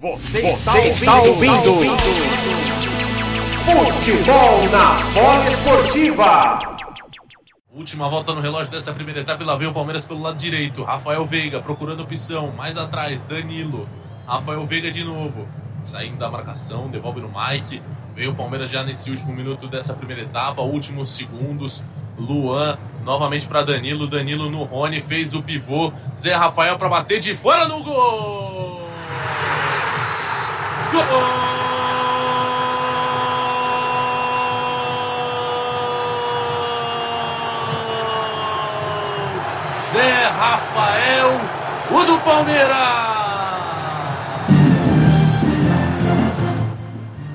Você, Você está, ouvindo, está ouvindo. Futebol na bola esportiva. Última volta no relógio dessa primeira etapa e lá vem o Palmeiras pelo lado direito. Rafael Veiga procurando opção. Mais atrás, Danilo. Rafael Veiga de novo. Saindo da marcação, devolve no Mike. Veio o Palmeiras já nesse último minuto dessa primeira etapa, últimos segundos. Luan novamente para Danilo. Danilo no Rony fez o pivô. Zé Rafael para bater de fora no gol. Gol! Zé Rafael, o do Palmeiras!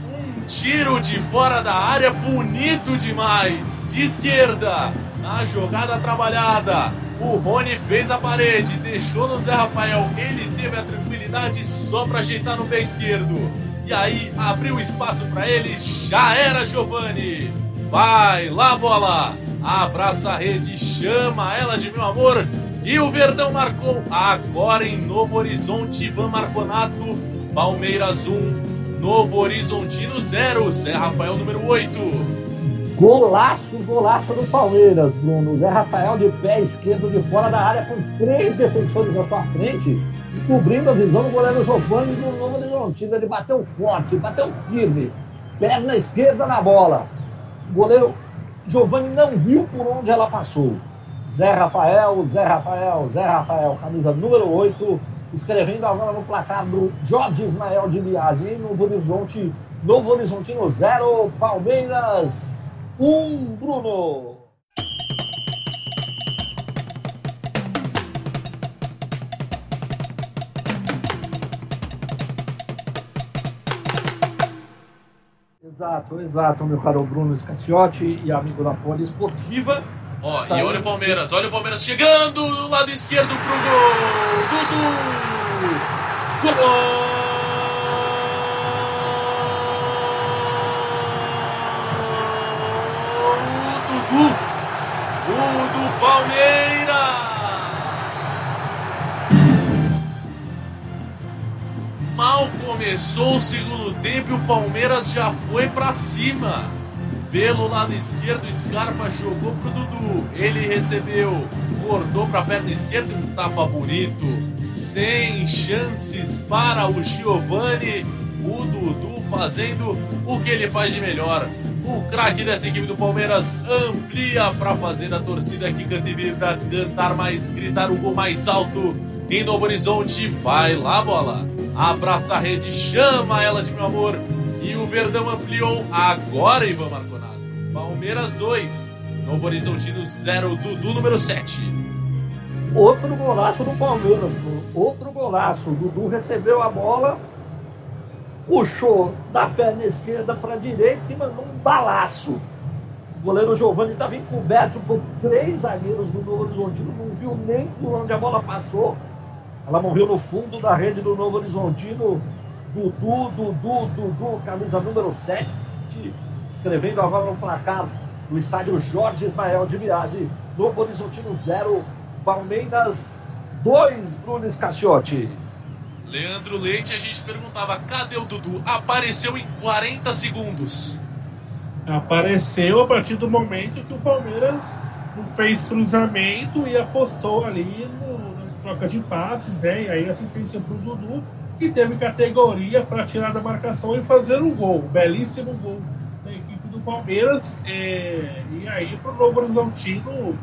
Um tiro de fora da área bonito demais, de esquerda, na jogada trabalhada. O Rony fez a parede, deixou no Zé Rafael. Ele teve a tranquilidade só para ajeitar no pé esquerdo. E aí abriu espaço para ele, já era Giovani. Vai lá, bola! Abraça a rede, chama ela de meu amor. E o Verdão marcou agora em Novo Horizonte, Ivan Marconato. Palmeiras 1, Novo Horizontino 0. Zé Rafael, número 8. Golaço, golaço do Palmeiras, Bruno. Zé Rafael de pé esquerdo de fora da área com três defensores à sua frente, cobrindo a visão do goleiro Giovanni do Novo Horizontino. Ele bateu forte, bateu firme, perna esquerda na bola. O goleiro Giovanni não viu por onde ela passou. Zé Rafael, Zé Rafael, Zé Rafael, camisa número 8, escrevendo agora no placar do Jorge Ismael de Biasi Novo Horizonte, Novo Horizontino 0, Palmeiras um, Bruno! Exato, exato, meu caro Bruno Scacciotti e amigo da Poliesportiva. Ó, e olha o Palmeiras, olha o Palmeiras chegando do lado esquerdo pro gol! Dudu! Gol! Começou o segundo tempo e o Palmeiras já foi para cima. Pelo lado esquerdo, Scarpa jogou pro Dudu. Ele recebeu, cortou para a perna esquerda um tapa bonito. Sem chances para o Giovani. O Dudu fazendo o que ele faz de melhor o craque dessa equipe do Palmeiras amplia para fazer a torcida que canta e vibra, cantar mais, gritar o gol mais alto. Em Novo Horizonte, vai lá, bola. Abraça a rede, chama ela de meu amor. E o Verdão ampliou agora, Ivan Marconato. Palmeiras 2, Novo Horizontino 0, Dudu número 7. Outro golaço do Palmeiras, outro golaço. Dudu recebeu a bola, puxou da perna esquerda para a direita e mandou um balaço. O goleiro Giovanni estava encoberto por três zagueiros do Novo Horizontino, não viu nem por onde a bola passou. Ela morreu no fundo da rede do Novo Horizontino. Dudu, Dudu, Dudu, camisa número 7, escrevendo agora no placar do estádio Jorge Ismael de Biase. Novo Horizontino 0, Palmeiras 2, Bruno Cacciotti. Leandro Leite, a gente perguntava: cadê o Dudu? Apareceu em 40 segundos. Apareceu a partir do momento que o Palmeiras fez cruzamento e apostou ali no, troca de passes, né? E aí assistência para o Dudu, que teve categoria para tirar da marcação e fazer um gol. Belíssimo gol da equipe do Palmeiras. É, e aí para o Novo Horizontino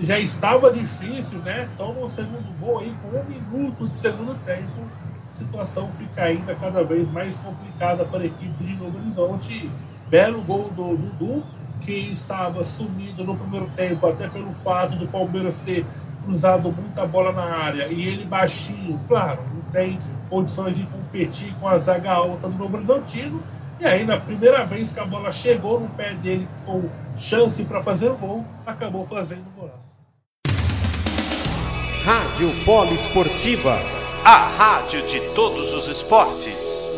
já estava difícil, né? Toma o segundo gol aí com um minuto de segundo tempo situação fica ainda cada vez mais complicada para a equipe de Novo Horizonte. Belo gol do Dudu, que estava sumido no primeiro tempo, até pelo fato do Palmeiras ter cruzado muita bola na área e ele baixinho, claro, não tem condições de competir com a zaga alta do Novo Horizontino. E aí, na primeira vez que a bola chegou no pé dele com chance para fazer o gol, acabou fazendo o golaço. Rádio Polo Esportiva a rádio de todos os esportes.